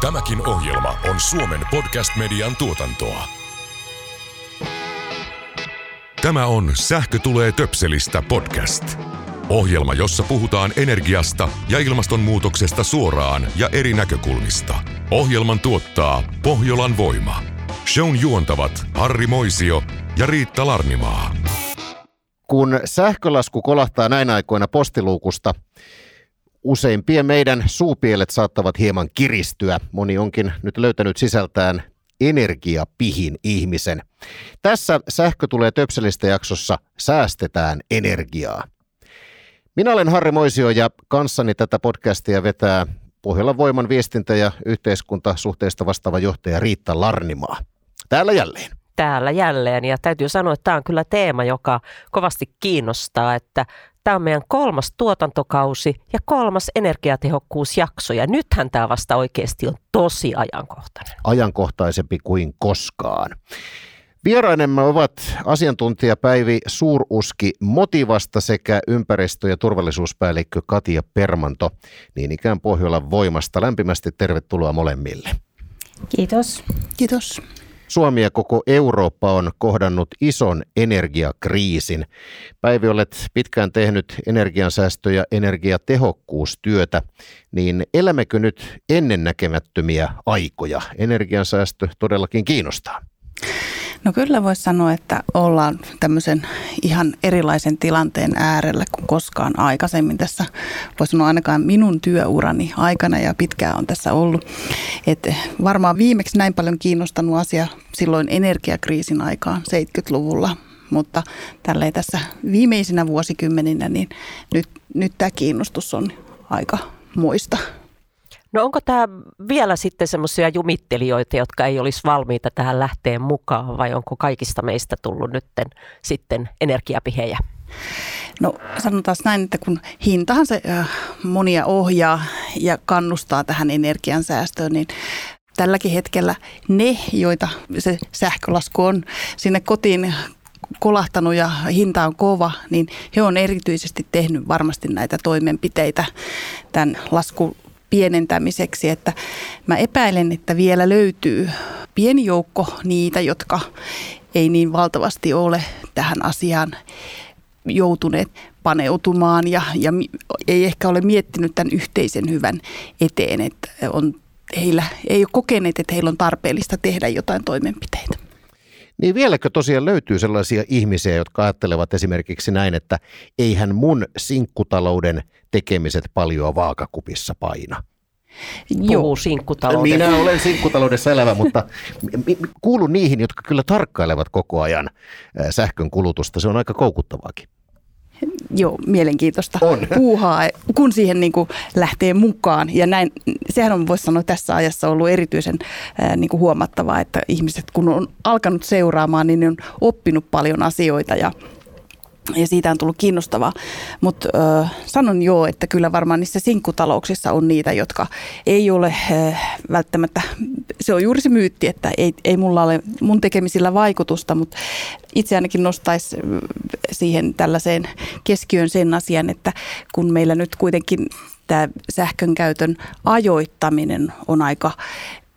Tämäkin ohjelma on Suomen podcast-median tuotantoa. Tämä on Sähkö tulee töpselistä podcast. Ohjelma, jossa puhutaan energiasta ja ilmastonmuutoksesta suoraan ja eri näkökulmista. Ohjelman tuottaa Pohjolan voima. Shown juontavat Harri Moisio ja Riitta Larnimaa. Kun sähkölasku kolahtaa näin aikoina postiluukusta, useimpien meidän suupielet saattavat hieman kiristyä. Moni onkin nyt löytänyt sisältään energiapihin ihmisen. Tässä Sähkö tulee töpselistä jaksossa Säästetään energiaa. Minä olen Harri Moisio ja kanssani tätä podcastia vetää Pohjolan voiman viestintä- ja yhteiskuntasuhteista vastaava johtaja Riitta Larnimaa. Täällä jälleen täällä jälleen. Ja täytyy sanoa, että tämä on kyllä teema, joka kovasti kiinnostaa, että tämä on meidän kolmas tuotantokausi ja kolmas energiatehokkuusjakso. Ja nythän tämä vasta oikeasti on tosi ajankohtainen. Ajankohtaisempi kuin koskaan. Vierainemme ovat asiantuntija Päivi Suuruski Motivasta sekä ympäristö- ja turvallisuuspäällikkö Katia Permanto, niin ikään Pohjolan voimasta. Lämpimästi tervetuloa molemmille. Kiitos. Kiitos. Suomi ja koko Eurooppa on kohdannut ison energiakriisin. Päivi, olet pitkään tehnyt energiansäästö- ja energiatehokkuustyötä, niin elämmekö nyt ennennäkemättömiä aikoja? Energiansäästö todellakin kiinnostaa. No kyllä voisi sanoa, että ollaan tämmöisen ihan erilaisen tilanteen äärellä kuin koskaan aikaisemmin tässä. Voisi sanoa ainakaan minun työurani aikana ja pitkään on tässä ollut. Et varmaan viimeksi näin paljon kiinnostanut asia silloin energiakriisin aikaan 70-luvulla, mutta tälleen tässä viimeisinä vuosikymmeninä, niin nyt, nyt tämä kiinnostus on aika muista. No onko tämä vielä sitten semmoisia jumittelijoita, jotka ei olisi valmiita tähän lähteen mukaan vai onko kaikista meistä tullut nytten sitten energiapihejä? No sanotaan näin, että kun hintahan se äh, monia ohjaa ja kannustaa tähän energiansäästöön, niin tälläkin hetkellä ne, joita se sähkölasku on sinne kotiin kolahtanut ja hinta on kova, niin he on erityisesti tehnyt varmasti näitä toimenpiteitä tämän lasku pienentämiseksi, että mä epäilen, että vielä löytyy pieni joukko niitä, jotka ei niin valtavasti ole tähän asiaan joutuneet paneutumaan ja, ja ei ehkä ole miettinyt tämän yhteisen hyvän eteen, että on, heillä ei ole kokeneet, että heillä on tarpeellista tehdä jotain toimenpiteitä. Niin vieläkö tosiaan löytyy sellaisia ihmisiä, jotka ajattelevat esimerkiksi näin, että eihän mun sinkkutalouden tekemiset paljon vaakakupissa paina? Joo, sinkkutalouden. Minä olen sinkkutaloudessa elävä, mutta kuulun niihin, jotka kyllä tarkkailevat koko ajan sähkön kulutusta. Se on aika koukuttavaakin. Joo, mielenkiintoista on. puuhaa, kun siihen niin kuin lähtee mukaan. Ja näin, sehän on, voisi sanoa, tässä ajassa ollut erityisen ää, niin kuin huomattavaa, että ihmiset kun on alkanut seuraamaan, niin ne on oppinut paljon asioita ja ja siitä on tullut kiinnostavaa. Mutta sanon joo, että kyllä varmaan niissä sinkkutalouksissa on niitä, jotka ei ole äh, välttämättä, se on juuri se myytti, että ei, ei mulla ole mun tekemisillä vaikutusta, mutta itse ainakin nostaisi siihen tällaiseen keskiöön sen asian, että kun meillä nyt kuitenkin tämä sähkön käytön ajoittaminen on aika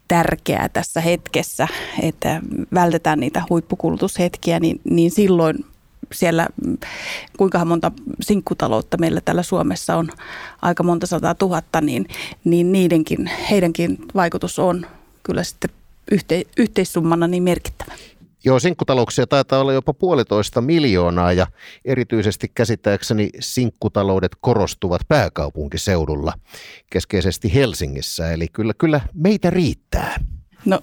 tärkeää tässä hetkessä, että vältetään niitä huippukulutushetkiä, niin, niin silloin siellä, kuinka monta sinkkutaloutta meillä täällä Suomessa on, aika monta sataa tuhatta, niin, niin niidenkin, heidänkin vaikutus on kyllä sitten yhte, yhteissummana niin merkittävä. Joo, sinkkutalouksia taitaa olla jopa puolitoista miljoonaa ja erityisesti käsittääkseni sinkkutaloudet korostuvat pääkaupunkiseudulla, keskeisesti Helsingissä. Eli kyllä, kyllä meitä riittää. No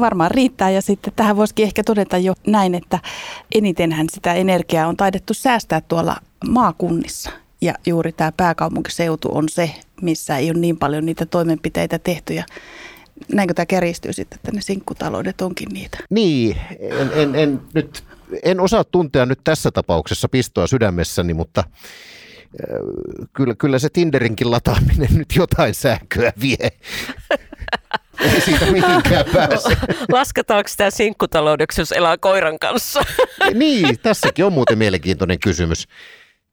varmaan riittää ja sitten tähän voisikin ehkä todeta jo näin, että enitenhän sitä energiaa on taidettu säästää tuolla maakunnissa. Ja juuri tämä pääkaupunkiseutu on se, missä ei ole niin paljon niitä toimenpiteitä tehty ja näinkö tämä kärjistyy sitten, että ne sinkkutaloudet onkin niitä? Niin, en, en, en, nyt, en osaa tuntea nyt tässä tapauksessa pistoa sydämessäni, mutta kyllä, kyllä se Tinderinkin lataaminen nyt jotain sähköä vie. Ei siitä mihinkään pääse. Lasketaanko tämä sinkkutaloudeksi, jos elää koiran kanssa? niin, tässäkin on muuten mielenkiintoinen kysymys.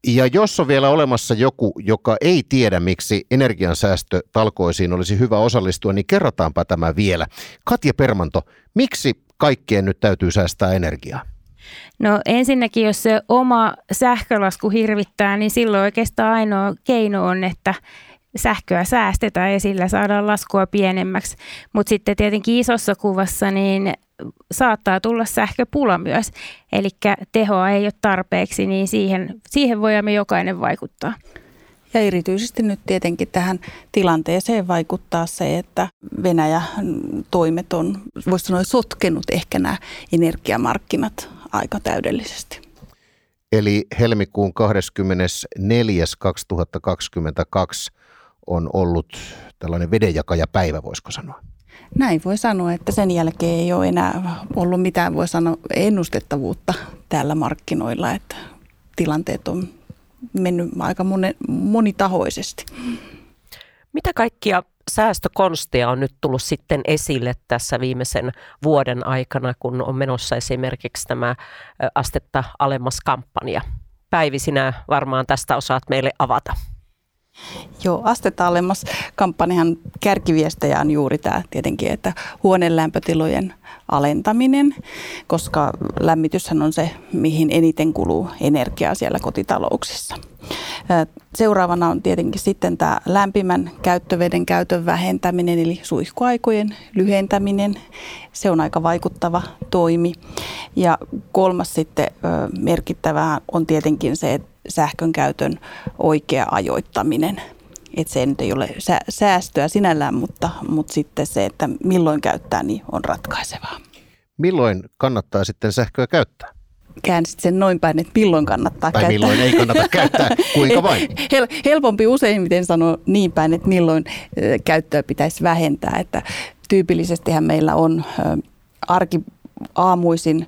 Ja jos on vielä olemassa joku, joka ei tiedä, miksi energiansäästö talkoisiin olisi hyvä osallistua, niin kerrotaanpa tämä vielä. Katja Permanto, miksi kaikkien nyt täytyy säästää energiaa? No ensinnäkin, jos se oma sähkölasku hirvittää, niin silloin oikeastaan ainoa keino on, että sähköä säästetään ja sillä saadaan laskua pienemmäksi. Mutta sitten tietenkin isossa kuvassa niin saattaa tulla sähköpula myös. Eli tehoa ei ole tarpeeksi, niin siihen, siihen voimme jokainen vaikuttaa. Ja erityisesti nyt tietenkin tähän tilanteeseen vaikuttaa se, että Venäjä toimet on, voisi sanoa, sotkenut ehkä nämä energiamarkkinat aika täydellisesti. Eli helmikuun 24.2022 on ollut tällainen vedenjakajapäivä, voisiko sanoa? Näin voi sanoa, että sen jälkeen ei ole enää ollut mitään, voi sanoa, ennustettavuutta täällä markkinoilla, että tilanteet on mennyt aika monitahoisesti. Mitä kaikkia säästökonsteja on nyt tullut sitten esille tässä viimeisen vuoden aikana, kun on menossa esimerkiksi tämä astetta alemmas kampanja? Päivi, sinä varmaan tästä osaat meille avata. Joo, astetta alemmas kampanjan kärkiviestejä on juuri tämä tietenkin, että huoneen lämpötilojen alentaminen, koska lämmityshän on se, mihin eniten kuluu energiaa siellä kotitalouksissa. Seuraavana on tietenkin sitten tämä lämpimän käyttöveden käytön vähentäminen, eli suihkuaikojen lyhentäminen. Se on aika vaikuttava toimi. Ja kolmas sitten merkittävää on tietenkin se, että sähkön käytön oikea ajoittaminen. Että se nyt ei ole säästöä sinällään, mutta, mutta sitten se, että milloin käyttää, niin on ratkaisevaa. Milloin kannattaa sitten sähköä käyttää? käänsit sen noin päin, että milloin kannattaa tai käyttää. milloin ei kannata käyttää, kuinka vain? Hel- helpompi useimmiten sanoa niin päin, että milloin käyttöä pitäisi vähentää. Että tyypillisestihän meillä on arki aamuisin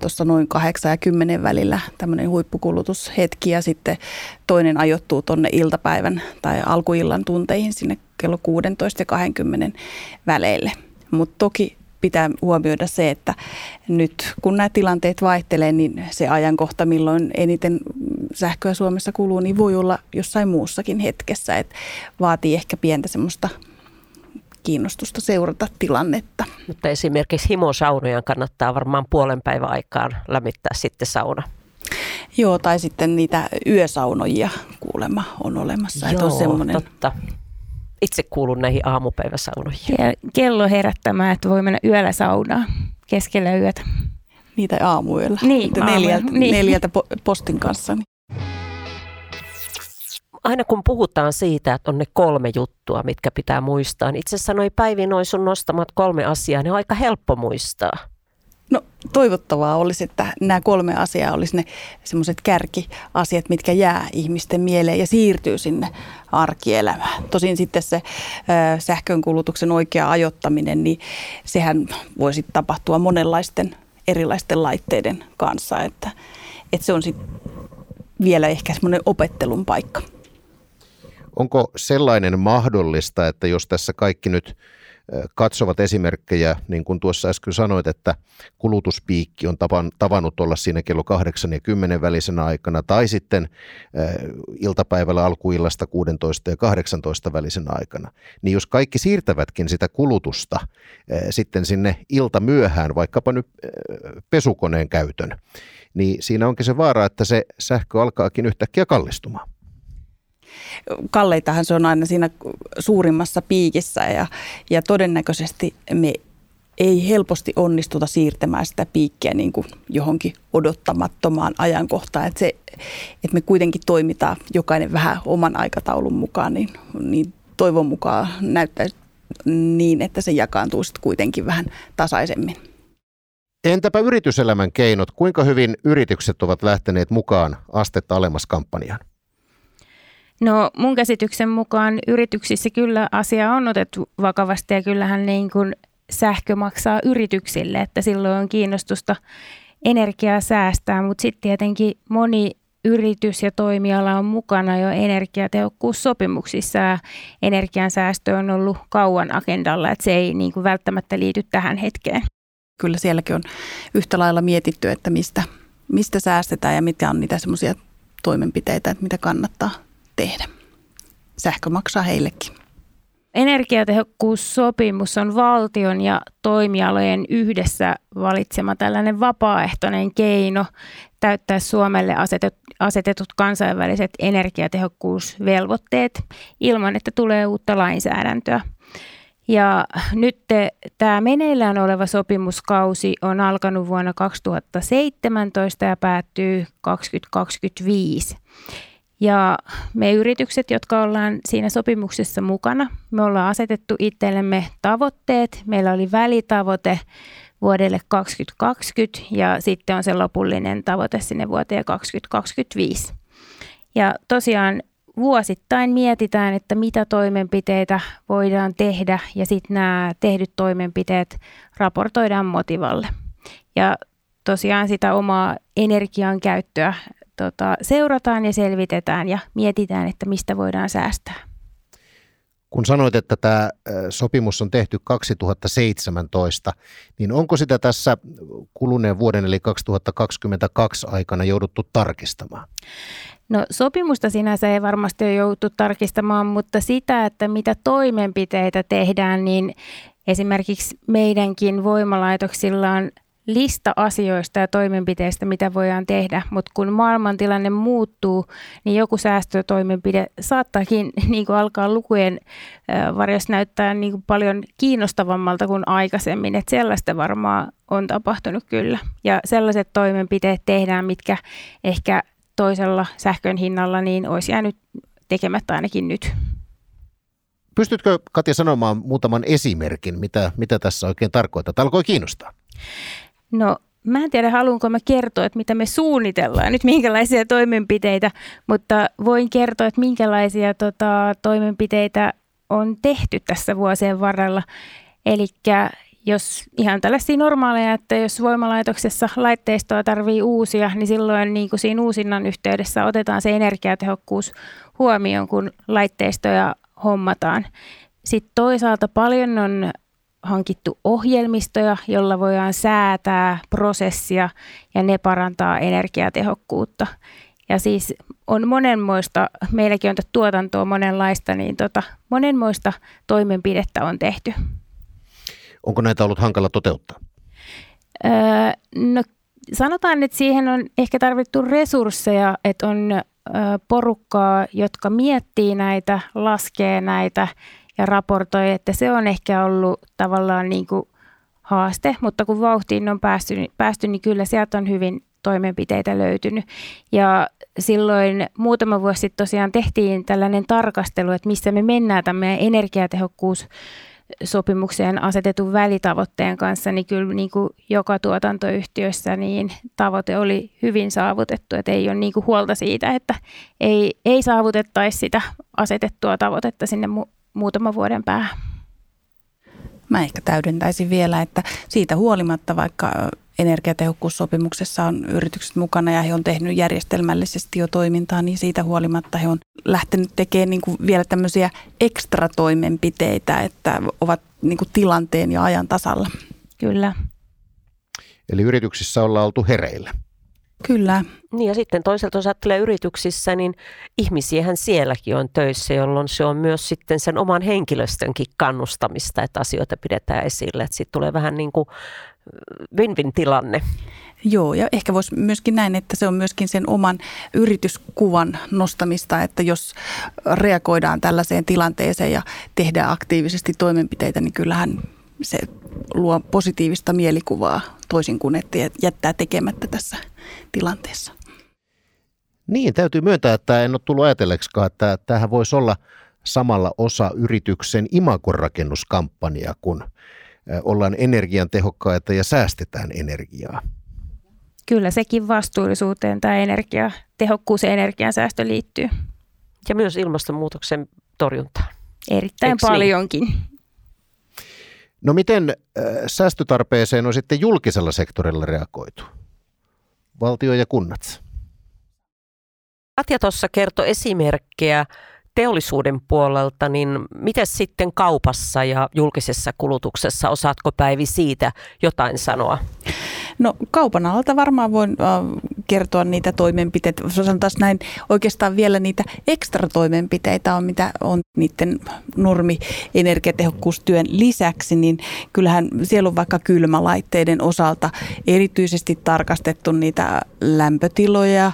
tuossa noin 8 ja 10 välillä tämmöinen huippukulutushetki ja sitten toinen ajoittuu tuonne iltapäivän tai alkuillan tunteihin sinne kello 16 ja 20 väleille. Mutta toki pitää huomioida se, että nyt kun nämä tilanteet vaihtelee, niin se ajankohta, milloin eniten sähköä Suomessa kuluu, niin voi olla jossain muussakin hetkessä. Et vaatii ehkä pientä semmoista kiinnostusta seurata tilannetta. Mutta esimerkiksi himosaunojan kannattaa varmaan puolen päivän aikaan lämmittää sitten sauna. Joo, tai sitten niitä yösaunojia kuulemma on olemassa. Joo, on semmoinen... totta. Itse kuulun näihin aamupäiväsaunoihin. Kello herättämään, että voi mennä yöllä saunaan keskellä yötä. Niitä aamuyöllä. Niin, neljältä, niin. neljältä postin kanssa. Aina kun puhutaan siitä, että on ne kolme juttua, mitkä pitää muistaa, niin itse asiassa noi Päivi, noi sun nostamat kolme asiaa, ne on aika helppo muistaa. No toivottavaa olisi, että nämä kolme asiaa olisi ne semmoiset kärkiasiat, mitkä jää ihmisten mieleen ja siirtyy sinne arkielämään. Tosin sitten se sähkönkulutuksen oikea ajoittaminen, niin sehän voisi tapahtua monenlaisten erilaisten laitteiden kanssa, että, että se on sitten vielä ehkä semmoinen opettelun paikka. Onko sellainen mahdollista, että jos tässä kaikki nyt katsovat esimerkkejä, niin kuin tuossa äsken sanoit, että kulutuspiikki on tavan, tavannut olla siinä kello 8 ja 10 välisenä aikana, tai sitten iltapäivällä alkuillasta 16 ja 18 välisenä aikana, niin jos kaikki siirtävätkin sitä kulutusta sitten sinne ilta myöhään, vaikkapa nyt pesukoneen käytön, niin siinä onkin se vaara, että se sähkö alkaakin yhtäkkiä kallistumaan kalleitahan se on aina siinä suurimmassa piikissä ja, ja todennäköisesti me ei helposti onnistuta siirtämään sitä piikkiä niin kuin johonkin odottamattomaan ajankohtaan. Että, se, että me kuitenkin toimitaan jokainen vähän oman aikataulun mukaan, niin, niin toivon mukaan näyttäisi niin, että se jakaantuu sitten kuitenkin vähän tasaisemmin. Entäpä yrityselämän keinot? Kuinka hyvin yritykset ovat lähteneet mukaan astetta alemmas kampanjaan? No mun käsityksen mukaan yrityksissä kyllä asia on otettu vakavasti ja kyllähän niin kuin sähkö maksaa yrityksille, että silloin on kiinnostusta energiaa säästää, mutta sitten tietenkin moni yritys ja toimiala on mukana jo energiatehokkuussopimuksissa ja energiansäästö on ollut kauan agendalla, että se ei niin kuin välttämättä liity tähän hetkeen. Kyllä sielläkin on yhtä lailla mietitty, että mistä, mistä säästetään ja mitkä on niitä semmoisia toimenpiteitä, että mitä kannattaa tehdä. Sähkö maksaa heillekin. Energiatehokkuussopimus on valtion ja toimialojen yhdessä valitsema tällainen vapaaehtoinen keino täyttää Suomelle asetetut kansainväliset energiatehokkuusvelvoitteet ilman, että tulee uutta lainsäädäntöä. Ja nyt tämä meneillään oleva sopimuskausi on alkanut vuonna 2017 ja päättyy 2025. Ja me yritykset, jotka ollaan siinä sopimuksessa mukana, me ollaan asetettu itsellemme tavoitteet. Meillä oli välitavoite vuodelle 2020 ja sitten on se lopullinen tavoite sinne vuoteen 2025. Ja tosiaan vuosittain mietitään, että mitä toimenpiteitä voidaan tehdä ja sitten nämä tehdyt toimenpiteet raportoidaan motivalle. Ja tosiaan sitä omaa energian käyttöä tota, seurataan ja selvitetään ja mietitään, että mistä voidaan säästää. Kun sanoit, että tämä sopimus on tehty 2017, niin onko sitä tässä kuluneen vuoden eli 2022 aikana jouduttu tarkistamaan? No sopimusta sinänsä ei varmasti ole jouduttu tarkistamaan, mutta sitä, että mitä toimenpiteitä tehdään, niin esimerkiksi meidänkin voimalaitoksilla on lista asioista ja toimenpiteistä, mitä voidaan tehdä, mutta kun maailmantilanne muuttuu, niin joku säästötoimenpide saattaakin niin kuin alkaa lukujen varjossa näyttää niin kuin paljon kiinnostavammalta kuin aikaisemmin, että sellaista varmaan on tapahtunut kyllä. Ja sellaiset toimenpiteet tehdään, mitkä ehkä toisella sähkön hinnalla niin olisi jäänyt tekemättä ainakin nyt. Pystytkö Katja sanomaan muutaman esimerkin, mitä, mitä tässä oikein tarkoittaa? Tämä alkoi kiinnostaa. No mä en tiedä, haluanko mä kertoa, että mitä me suunnitellaan nyt, minkälaisia toimenpiteitä, mutta voin kertoa, että minkälaisia tota, toimenpiteitä on tehty tässä vuosien varrella. Eli jos ihan tällaisia normaaleja, että jos voimalaitoksessa laitteistoa tarvii uusia, niin silloin niin kuin siinä uusinnan yhteydessä otetaan se energiatehokkuus huomioon, kun laitteistoja hommataan. Sitten toisaalta paljon on hankittu ohjelmistoja, jolla voidaan säätää prosessia ja ne parantaa energiatehokkuutta. Ja siis on monenmoista, meilläkin on tuotantoa monenlaista, niin tota, monenmoista toimenpidettä on tehty. Onko näitä ollut hankala toteuttaa? Öö, no sanotaan, että siihen on ehkä tarvittu resursseja, että on porukkaa, jotka miettii näitä, laskee näitä ja raportoi, että se on ehkä ollut tavallaan niin kuin haaste, mutta kun vauhtiin on päästy, päästy, niin kyllä sieltä on hyvin toimenpiteitä löytynyt. Ja silloin muutama vuosi sitten tosiaan tehtiin tällainen tarkastelu, että missä me mennään tämän energiatehokkuus sopimukseen asetetun välitavoitteen kanssa, niin kyllä niin kuin joka tuotantoyhtiössä niin tavoite oli hyvin saavutettu, että ei ole niin kuin huolta siitä, että ei, ei saavutettaisi sitä asetettua tavoitetta sinne muutaman vuoden päähän. Mä ehkä täydentäisin vielä, että siitä huolimatta, vaikka energiatehokkuussopimuksessa on yritykset mukana ja he on tehnyt järjestelmällisesti jo toimintaa, niin siitä huolimatta he on lähtenyt tekemään niin kuin vielä tämmöisiä ekstra toimenpiteitä, että ovat niin kuin tilanteen ja ajan tasalla. Kyllä. Eli yrityksissä ollaan oltu hereillä. Kyllä. Niin ja sitten toisaalta jos ajattelee yrityksissä, niin ihmisiähän sielläkin on töissä, jolloin se on myös sitten sen oman henkilöstönkin kannustamista, että asioita pidetään esille. Että sitten tulee vähän niin kuin win-win tilanne. Joo, ja ehkä voisi myöskin näin, että se on myöskin sen oman yrityskuvan nostamista, että jos reagoidaan tällaiseen tilanteeseen ja tehdään aktiivisesti toimenpiteitä, niin kyllähän se luo positiivista mielikuvaa toisin kuin että jättää tekemättä tässä tilanteessa. Niin, täytyy myöntää, että en ole tullut ajatelleksikaan, että tähän voisi olla samalla osa yrityksen imakorakennuskampanja, kun ollaan energian tehokkaita ja säästetään energiaa. Kyllä sekin vastuullisuuteen tämä energia, tehokkuus ja energiansäästö liittyy. Ja myös ilmastonmuutoksen torjuntaan. Erittäin Eks niin? paljonkin. Niin? No miten säästötarpeeseen on sitten julkisella sektorilla reagoitu? Valtio ja kunnat. Katja tuossa kertoi esimerkkejä teollisuuden puolelta, niin miten sitten kaupassa ja julkisessa kulutuksessa, osaatko Päivi siitä jotain sanoa? No kaupan alalta varmaan voin äh, kertoa niitä toimenpiteitä. Sanotaan näin, oikeastaan vielä niitä ekstra toimenpiteitä on, mitä on niiden normi-energiatehokkuustyön lisäksi, niin kyllähän siellä on vaikka kylmälaitteiden osalta erityisesti tarkastettu niitä lämpötiloja,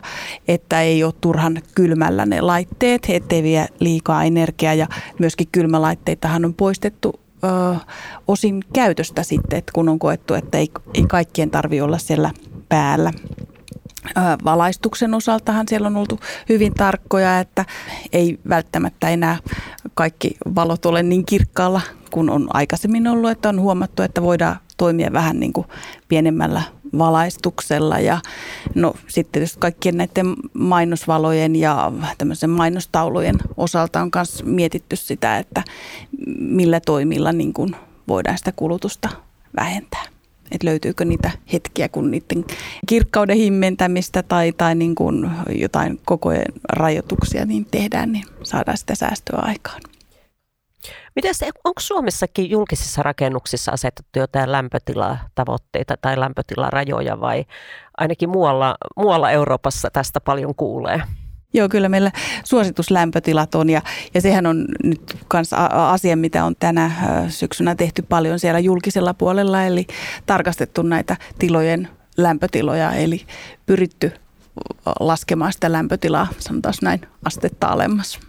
että ei ole turhan kylmällä ne laitteet, ettei vie liikaa energiaa ja myöskin kylmälaitteitahan on poistettu ö, osin käytöstä sitten, että kun on koettu, että ei, ei kaikkien tarvi olla siellä päällä. Valaistuksen osaltahan siellä on oltu hyvin tarkkoja, että ei välttämättä enää kaikki valot ole niin kirkkaalla kuin on aikaisemmin ollut, että on huomattu, että voidaan toimia vähän niin kuin pienemmällä valaistuksella ja no sitten tietysti kaikkien näiden mainosvalojen ja tämmöisen mainostaulujen osalta on myös mietitty sitä, että millä toimilla niin kuin voidaan sitä kulutusta vähentää. Että löytyykö niitä hetkiä, kun niiden kirkkauden himmentämistä tai, tai niin kuin jotain kokojen rajoituksia niin tehdään, niin saadaan sitä säästöä aikaan. Miten se, onko Suomessakin julkisissa rakennuksissa asetettu jotain lämpötilatavoitteita tai lämpötilarajoja vai ainakin muualla, muualla Euroopassa tästä paljon kuulee? Joo, kyllä meillä suosituslämpötilat on ja, ja sehän on nyt myös asia, mitä on tänä syksynä tehty paljon siellä julkisella puolella, eli tarkastettu näitä tilojen lämpötiloja, eli pyritty laskemaan sitä lämpötilaa, sanotaan näin, astetta alemmas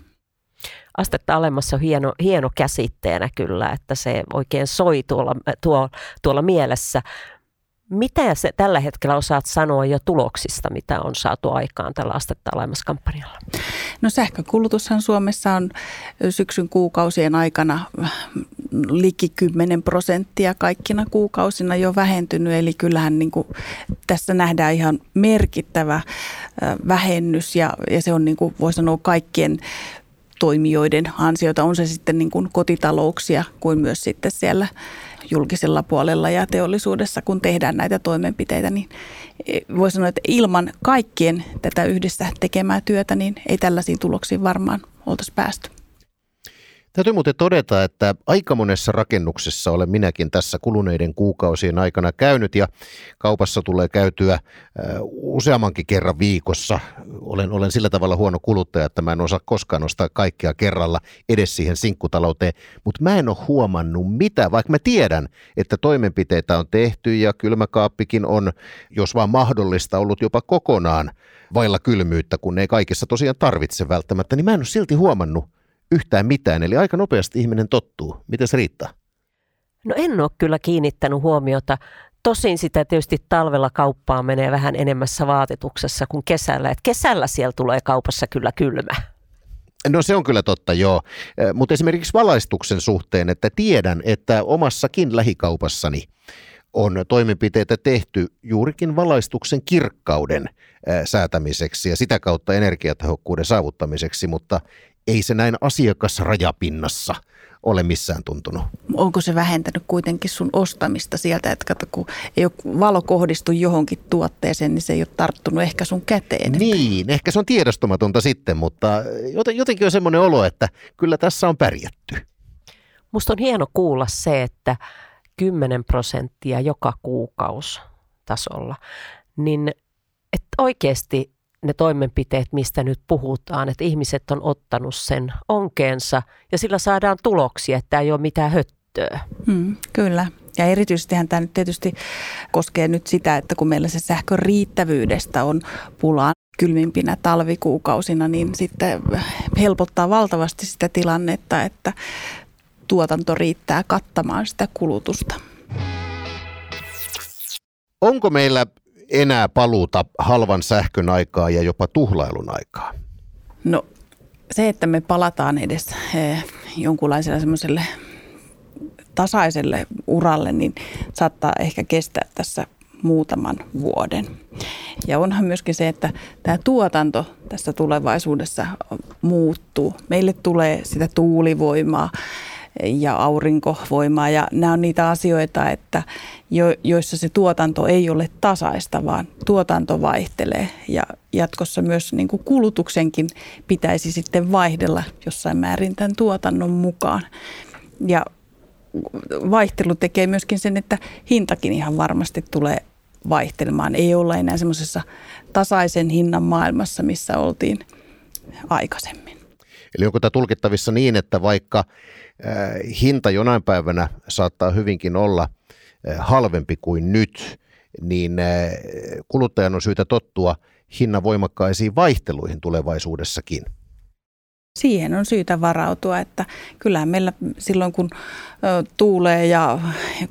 astetta alemmassa on hieno, hieno käsitteenä kyllä, että se oikein soi tuolla, tuo, tuolla mielessä. Mitä se tällä hetkellä osaat sanoa jo tuloksista, mitä on saatu aikaan tällä astetta alemmassa kampanjalla? No sähkökulutushan Suomessa on syksyn kuukausien aikana liki 10 prosenttia kaikkina kuukausina jo vähentynyt. Eli kyllähän niin kuin tässä nähdään ihan merkittävä vähennys ja, ja se on niin kuin voi sanoa kaikkien toimijoiden ansiota, on se sitten niin kuin kotitalouksia kuin myös sitten siellä julkisella puolella ja teollisuudessa, kun tehdään näitä toimenpiteitä, niin e, voi sanoa, että ilman kaikkien tätä yhdessä tekemää työtä, niin ei tällaisiin tuloksiin varmaan oltaisi päästy. Täytyy muuten todeta, että aika monessa rakennuksessa olen minäkin tässä kuluneiden kuukausien aikana käynyt ja kaupassa tulee käytyä useammankin kerran viikossa. Olen, olen sillä tavalla huono kuluttaja, että mä en osaa koskaan ostaa kaikkea kerralla edes siihen sinkkutalouteen, mutta mä en ole huomannut mitä, vaikka mä tiedän, että toimenpiteitä on tehty ja kylmäkaappikin on, jos vaan mahdollista, ollut jopa kokonaan vailla kylmyyttä, kun ei kaikissa tosiaan tarvitse välttämättä, niin mä en ole silti huomannut yhtään mitään, eli aika nopeasti ihminen tottuu. Miten se riittää? No en ole kyllä kiinnittänyt huomiota. Tosin sitä tietysti talvella kauppaan menee vähän enemmässä vaatetuksessa kuin kesällä. Et kesällä siellä tulee kaupassa kyllä kylmä. No se on kyllä totta, joo. Mutta esimerkiksi valaistuksen suhteen, että tiedän, että omassakin lähikaupassani on toimenpiteitä tehty juurikin valaistuksen kirkkauden säätämiseksi ja sitä kautta energiatehokkuuden saavuttamiseksi, mutta ei se näin asiakasrajapinnassa ole missään tuntunut. Onko se vähentänyt kuitenkin sun ostamista sieltä, että kato, kun ei ole valo kohdistu johonkin tuotteeseen, niin se ei ole tarttunut ehkä sun käteen. Niin, ehkä se on tiedostumatonta sitten, mutta jotenkin on semmoinen olo, että kyllä tässä on pärjätty. Musta on hieno kuulla se, että 10 prosenttia joka kuukausi tasolla, niin että oikeasti ne toimenpiteet, mistä nyt puhutaan, että ihmiset on ottanut sen onkeensa ja sillä saadaan tuloksia, että ei ole mitään höttöä. Hmm, kyllä. Ja erityisesti tämä nyt tietysti koskee nyt sitä, että kun meillä se sähkön riittävyydestä on pulaa kylmimpinä talvikuukausina, niin sitten helpottaa valtavasti sitä tilannetta, että tuotanto riittää kattamaan sitä kulutusta. Onko meillä enää paluuta halvan sähkön aikaa ja jopa tuhlailun aikaa? No se, että me palataan edes eh, jonkunlaiselle semmoiselle tasaiselle uralle, niin saattaa ehkä kestää tässä muutaman vuoden. Ja onhan myöskin se, että tämä tuotanto tässä tulevaisuudessa muuttuu. Meille tulee sitä tuulivoimaa, ja aurinkovoimaa. Ja nämä on niitä asioita, että jo, joissa se tuotanto ei ole tasaista, vaan tuotanto vaihtelee. Ja jatkossa myös niin kuin kulutuksenkin pitäisi sitten vaihdella jossain määrin tämän tuotannon mukaan. Ja vaihtelu tekee myöskin sen, että hintakin ihan varmasti tulee vaihtelemaan. Ei olla enää semmoisessa tasaisen hinnan maailmassa, missä oltiin aikaisemmin. Eli onko tämä tulkittavissa niin, että vaikka hinta jonain päivänä saattaa hyvinkin olla äh, halvempi kuin nyt, niin äh, kuluttajan on syytä tottua hinnan voimakkaisiin vaihteluihin tulevaisuudessakin? Siihen on syytä varautua, että kyllähän meillä silloin kun tuulee ja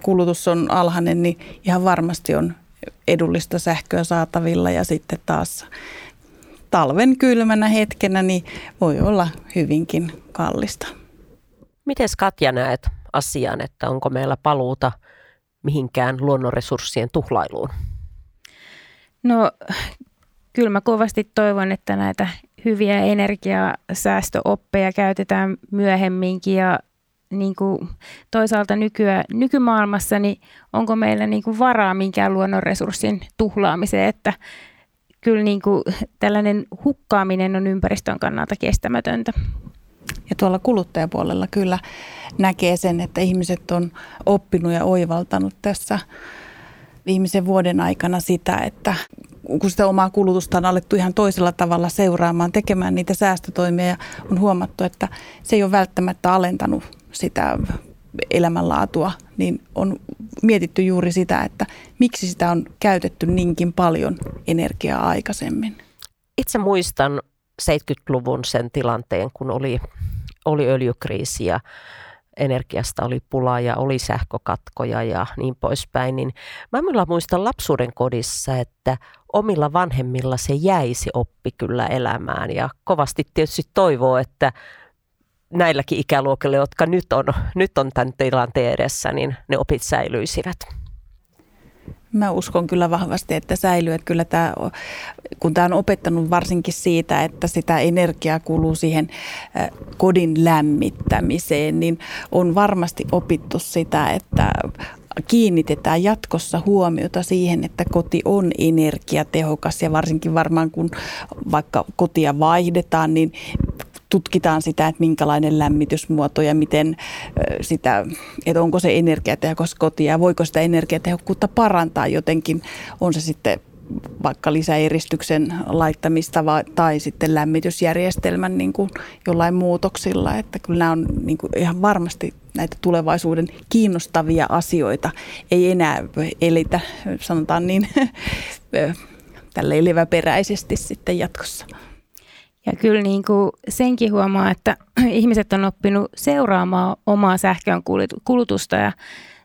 kulutus on alhainen, niin ihan varmasti on edullista sähköä saatavilla ja sitten taas talven kylmänä hetkenä niin voi olla hyvinkin kallista. Miten Katja näet asian, että onko meillä paluuta mihinkään luonnonresurssien tuhlailuun? No kyllä mä kovasti toivon, että näitä hyviä energiasäästöoppeja käytetään myöhemminkin ja niin kuin toisaalta nykyä, nykymaailmassa, niin onko meillä niin kuin varaa minkään luonnonresurssin tuhlaamiseen, että kyllä niin kuin tällainen hukkaaminen on ympäristön kannalta kestämätöntä. Ja tuolla kuluttajapuolella kyllä näkee sen, että ihmiset on oppinut ja oivaltanut tässä viimeisen vuoden aikana sitä, että kun sitä omaa kulutusta on alettu ihan toisella tavalla seuraamaan, tekemään niitä säästötoimia ja on huomattu, että se ei ole välttämättä alentanut sitä elämänlaatua, niin on mietitty juuri sitä, että miksi sitä on käytetty niinkin paljon energiaa aikaisemmin. Itse muistan 70-luvun sen tilanteen, kun oli, oli öljykriisi ja energiasta oli pulaa ja oli sähkökatkoja ja niin poispäin, niin mä kyllä muistan lapsuuden kodissa, että omilla vanhemmilla se jäisi oppi kyllä elämään ja kovasti tietysti toivoo, että näilläkin ikäluokilla, jotka nyt on, nyt on tämän tilanteen edessä, niin ne opit säilyisivät. Mä uskon kyllä vahvasti, että säilyy. Että kyllä tämä, kun tämä on opettanut varsinkin siitä, että sitä energiaa kuluu siihen kodin lämmittämiseen, niin on varmasti opittu sitä, että kiinnitetään jatkossa huomiota siihen, että koti on energiatehokas ja varsinkin varmaan kun vaikka kotia vaihdetaan, niin tutkitaan sitä, että minkälainen lämmitysmuoto ja miten sitä, että onko se energiatehokas koti ja voiko sitä energiatehokkuutta parantaa jotenkin, on se sitten vaikka lisäeristyksen laittamista vai, tai sitten lämmitysjärjestelmän niin kuin jollain muutoksilla. Että kyllä nämä on niin kuin ihan varmasti näitä tulevaisuuden kiinnostavia asioita. Ei enää elitä, sanotaan niin, tälle leväperäisesti sitten jatkossa. Ja kyllä niin kuin senkin huomaa, että ihmiset on oppinut seuraamaan omaa sähkön kulutusta ja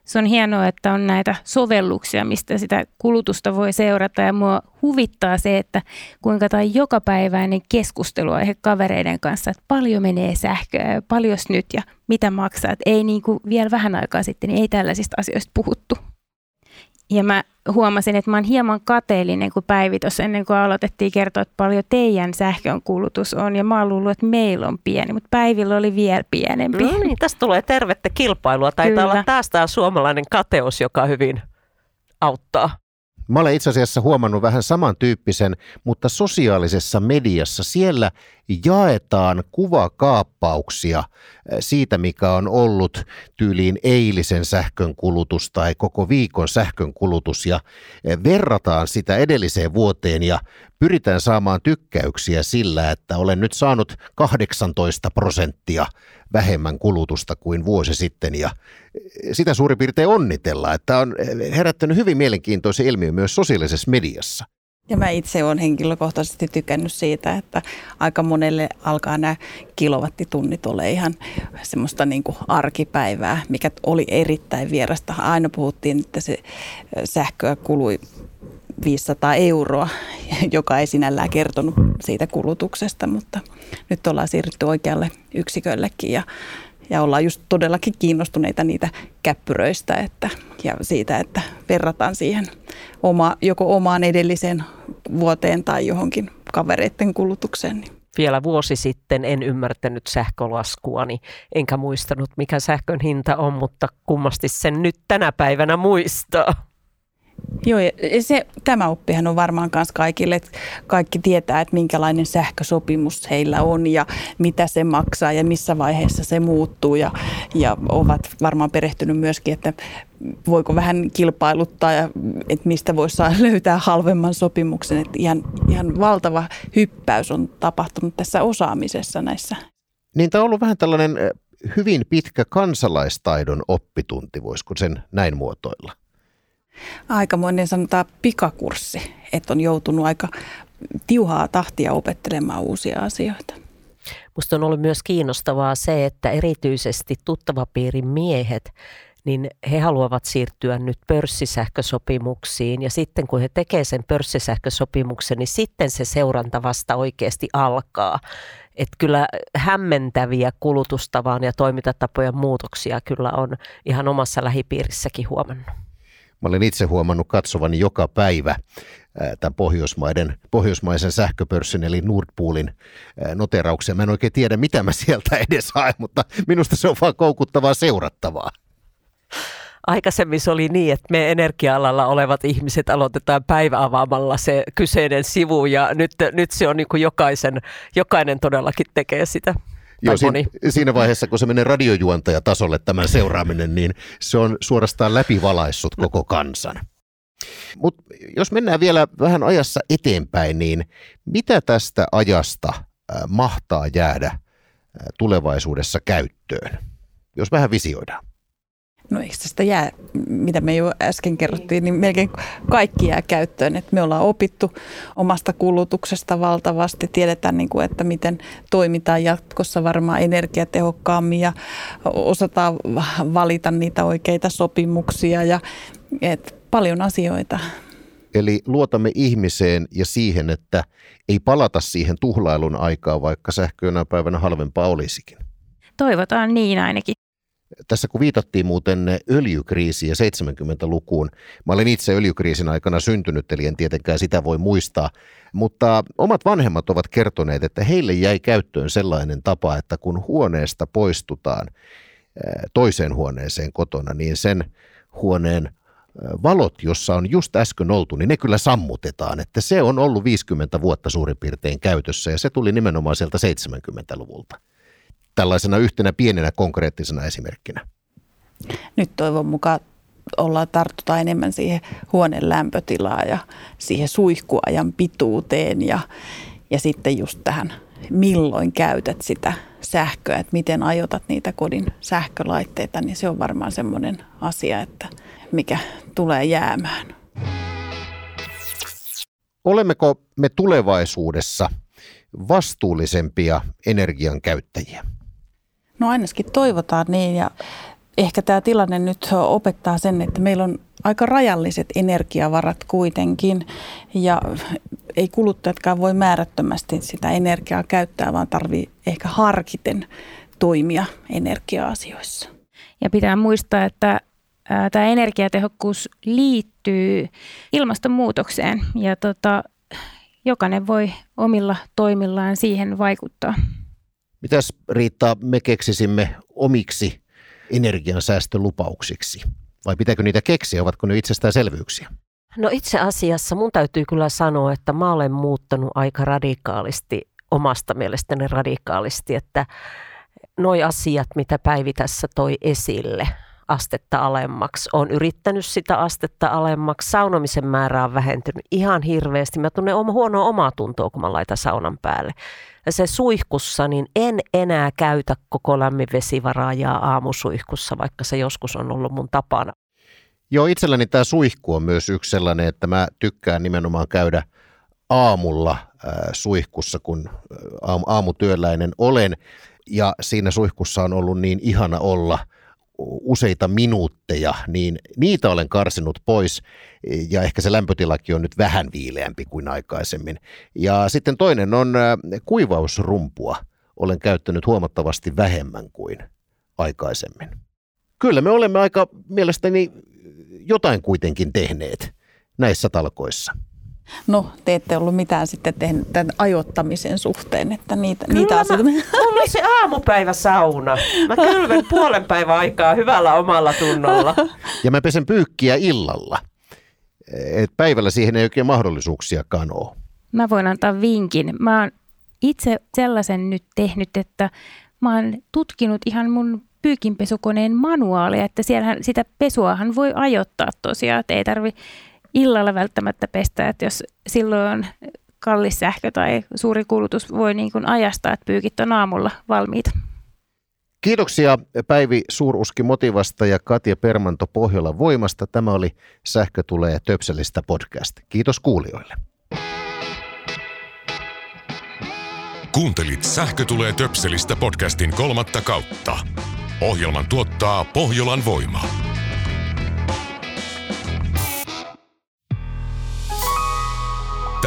se on hienoa, että on näitä sovelluksia, mistä sitä kulutusta voi seurata ja mua huvittaa se, että kuinka tämä jokapäiväinen keskusteluaihe kavereiden kanssa, että paljon menee sähköä ja paljon nyt ja mitä maksaa. Että ei niin kuin vielä vähän aikaa sitten, niin ei tällaisista asioista puhuttu. Ja mä huomasin, että mä oon hieman kateellinen, kun Päivi tuossa ennen kuin aloitettiin kertoa, että paljon teidän sähkön kulutus on. Ja mä oon luullut, että meillä on pieni, mutta Päivillä oli vielä pienempi. No niin, tästä tulee tervettä kilpailua. Taitaa Kyllä. olla taas tämä suomalainen kateus, joka hyvin auttaa. Mä olen itse asiassa huomannut vähän samantyyppisen, mutta sosiaalisessa mediassa siellä jaetaan kuvakaappauksia eh, siitä, mikä on ollut tyyliin eilisen sähkön kulutus tai koko viikon sähkön kulutus ja eh, verrataan sitä edelliseen vuoteen ja pyritään saamaan tykkäyksiä sillä, että olen nyt saanut 18 prosenttia vähemmän kulutusta kuin vuosi sitten ja eh, sitä suurin piirtein onnitella, että on herättänyt hyvin mielenkiintoisen ilmiön myös sosiaalisessa mediassa. Ja mä itse olen henkilökohtaisesti tykännyt siitä, että aika monelle alkaa nämä kilowattitunnit ole ihan semmoista niin kuin arkipäivää, mikä oli erittäin vierasta. Aina puhuttiin, että se sähköä kului 500 euroa, joka ei sinällään kertonut siitä kulutuksesta, mutta nyt ollaan siirrytty oikealle yksiköllekin ja, ja ollaan just todellakin kiinnostuneita niitä käppyröistä että, ja siitä, että verrataan siihen oma, joko omaan edelliseen vuoteen tai johonkin kavereiden kulutukseen. Vielä vuosi sitten en ymmärtänyt sähkölaskuani, enkä muistanut mikä sähkön hinta on, mutta kummasti sen nyt tänä päivänä muistaa. Joo, ja se, tämä oppihan on varmaan myös kaikille, että kaikki tietää, että minkälainen sähkösopimus heillä on ja mitä se maksaa ja missä vaiheessa se muuttuu ja, ja ovat varmaan perehtynyt myöskin, että voiko vähän kilpailuttaa ja että mistä voisi löytää halvemman sopimuksen. Että ihan, ihan valtava hyppäys on tapahtunut tässä osaamisessa näissä. Niin tämä on ollut vähän tällainen eh, hyvin pitkä kansalaistaidon oppitunti, voisiko sen näin muotoilla? Aikamoinen sanotaan pikakurssi, että on joutunut aika tiuhaa tahtia opettelemaan uusia asioita. Minusta on ollut myös kiinnostavaa se, että erityisesti tuttavapiirin miehet, niin he haluavat siirtyä nyt pörssisähkösopimuksiin ja sitten kun he tekevät sen pörssisähkösopimuksen, niin sitten se seuranta vasta oikeasti alkaa. Että kyllä hämmentäviä kulutustavan ja toimintatapojen muutoksia kyllä on ihan omassa lähipiirissäkin huomannut. Mä olen itse huomannut katsovani joka päivä tämän Pohjoismaiden, pohjoismaisen sähköpörssin eli Nordpoolin noterauksia. Mä en oikein tiedä, mitä mä sieltä edes haen, mutta minusta se on vaan koukuttavaa seurattavaa. Aikaisemmin se oli niin, että me energia-alalla olevat ihmiset aloitetaan päiväavaamalla se kyseinen sivu ja nyt, nyt se on niin kuin jokaisen, jokainen todellakin tekee sitä. Joo, siinä, siinä vaiheessa, kun se menee radiojuontajatasolle tämän seuraaminen, niin se on suorastaan läpivalaissut koko kansan. Mutta jos mennään vielä vähän ajassa eteenpäin, niin mitä tästä ajasta mahtaa jäädä tulevaisuudessa käyttöön, jos vähän visioidaan? No eikö tästä jää, mitä me jo äsken kerrottiin, niin melkein kaikki jää käyttöön. Että me ollaan opittu omasta kulutuksesta valtavasti, tiedetään, niin kuin, että miten toimitaan jatkossa varmaan energiatehokkaammin ja osataan valita niitä oikeita sopimuksia ja et paljon asioita. Eli luotamme ihmiseen ja siihen, että ei palata siihen tuhlailun aikaan, vaikka sähkö päivänä halvempaa olisikin. Toivotaan niin ainakin. Tässä kun viitattiin muuten öljykriisiin ja 70-lukuun, mä olen itse öljykriisin aikana syntynyt, eli en tietenkään sitä voi muistaa, mutta omat vanhemmat ovat kertoneet, että heille jäi käyttöön sellainen tapa, että kun huoneesta poistutaan toiseen huoneeseen kotona, niin sen huoneen valot, jossa on just äsken oltu, niin ne kyllä sammutetaan. Että se on ollut 50 vuotta suurin piirtein käytössä ja se tuli nimenomaan sieltä 70-luvulta tällaisena yhtenä pienenä konkreettisena esimerkkinä? Nyt toivon mukaan ollaan tarttuta enemmän siihen huoneen lämpötilaan ja siihen suihkuajan pituuteen ja, ja sitten just tähän, milloin käytät sitä sähköä, että miten ajotat niitä kodin sähkölaitteita, niin se on varmaan semmoinen asia, että mikä tulee jäämään. Olemmeko me tulevaisuudessa vastuullisempia energian käyttäjiä? No ainakin toivotaan niin ja ehkä tämä tilanne nyt opettaa sen, että meillä on aika rajalliset energiavarat kuitenkin ja ei kuluttajatkaan voi määrättömästi sitä energiaa käyttää, vaan tarvii ehkä harkiten toimia energia-asioissa. Ja pitää muistaa, että tämä energiatehokkuus liittyy ilmastonmuutokseen ja tota, jokainen voi omilla toimillaan siihen vaikuttaa. Mitäs Riitta me keksisimme omiksi energiansäästölupauksiksi? Vai pitääkö niitä keksiä, ovatko ne itsestäänselvyyksiä? No itse asiassa mun täytyy kyllä sanoa, että mä olen muuttanut aika radikaalisti, omasta mielestäni radikaalisti, että noi asiat, mitä Päivi tässä toi esille, astetta alemmaksi. Olen yrittänyt sitä astetta alemmaksi. Saunomisen määrä on vähentynyt ihan hirveästi. Mä tunnen oma, huonoa omaa tuntoa, kun mä laitan saunan päälle. Ja se suihkussa, niin en enää käytä koko lämminvesivaraajaa aamusuihkussa, vaikka se joskus on ollut mun tapana. Joo, itselläni tämä suihku on myös yksi sellainen, että mä tykkään nimenomaan käydä aamulla äh, suihkussa, kun äh, aamutyöläinen olen. Ja siinä suihkussa on ollut niin ihana olla – useita minuutteja, niin niitä olen karsinut pois ja ehkä se lämpötilakin on nyt vähän viileämpi kuin aikaisemmin. Ja sitten toinen on äh, kuivausrumpua. Olen käyttänyt huomattavasti vähemmän kuin aikaisemmin. Kyllä me olemme aika mielestäni jotain kuitenkin tehneet näissä talkoissa. No, te ette ollut mitään sitten tehnyt tämän ajoittamisen suhteen, että niitä, Kyllä niitä asioita... Mä, mulla on se aamupäivä sauna. Mä kylven puolen päivän aikaa hyvällä omalla tunnolla. Ja mä pesen pyykkiä illalla. että päivällä siihen ei oikein mahdollisuuksiakaan ole. Mä voin antaa vinkin. Mä oon itse sellaisen nyt tehnyt, että mä oon tutkinut ihan mun pyykinpesukoneen manuaalia, että siellähän sitä pesuahan voi ajoittaa tosiaan, että ei tarvi illalla välttämättä pestä, että jos silloin on kallis sähkö tai suuri kulutus voi niin kuin ajastaa, että pyykit on aamulla valmiita. Kiitoksia Päivi Suuruski Motivasta ja Katja Permanto Pohjolan voimasta. Tämä oli Sähkö tulee Töpselistä podcast. Kiitos kuulijoille. Kuuntelit Sähkö tulee Töpselistä podcastin kolmatta kautta. Ohjelman tuottaa Pohjolan voima.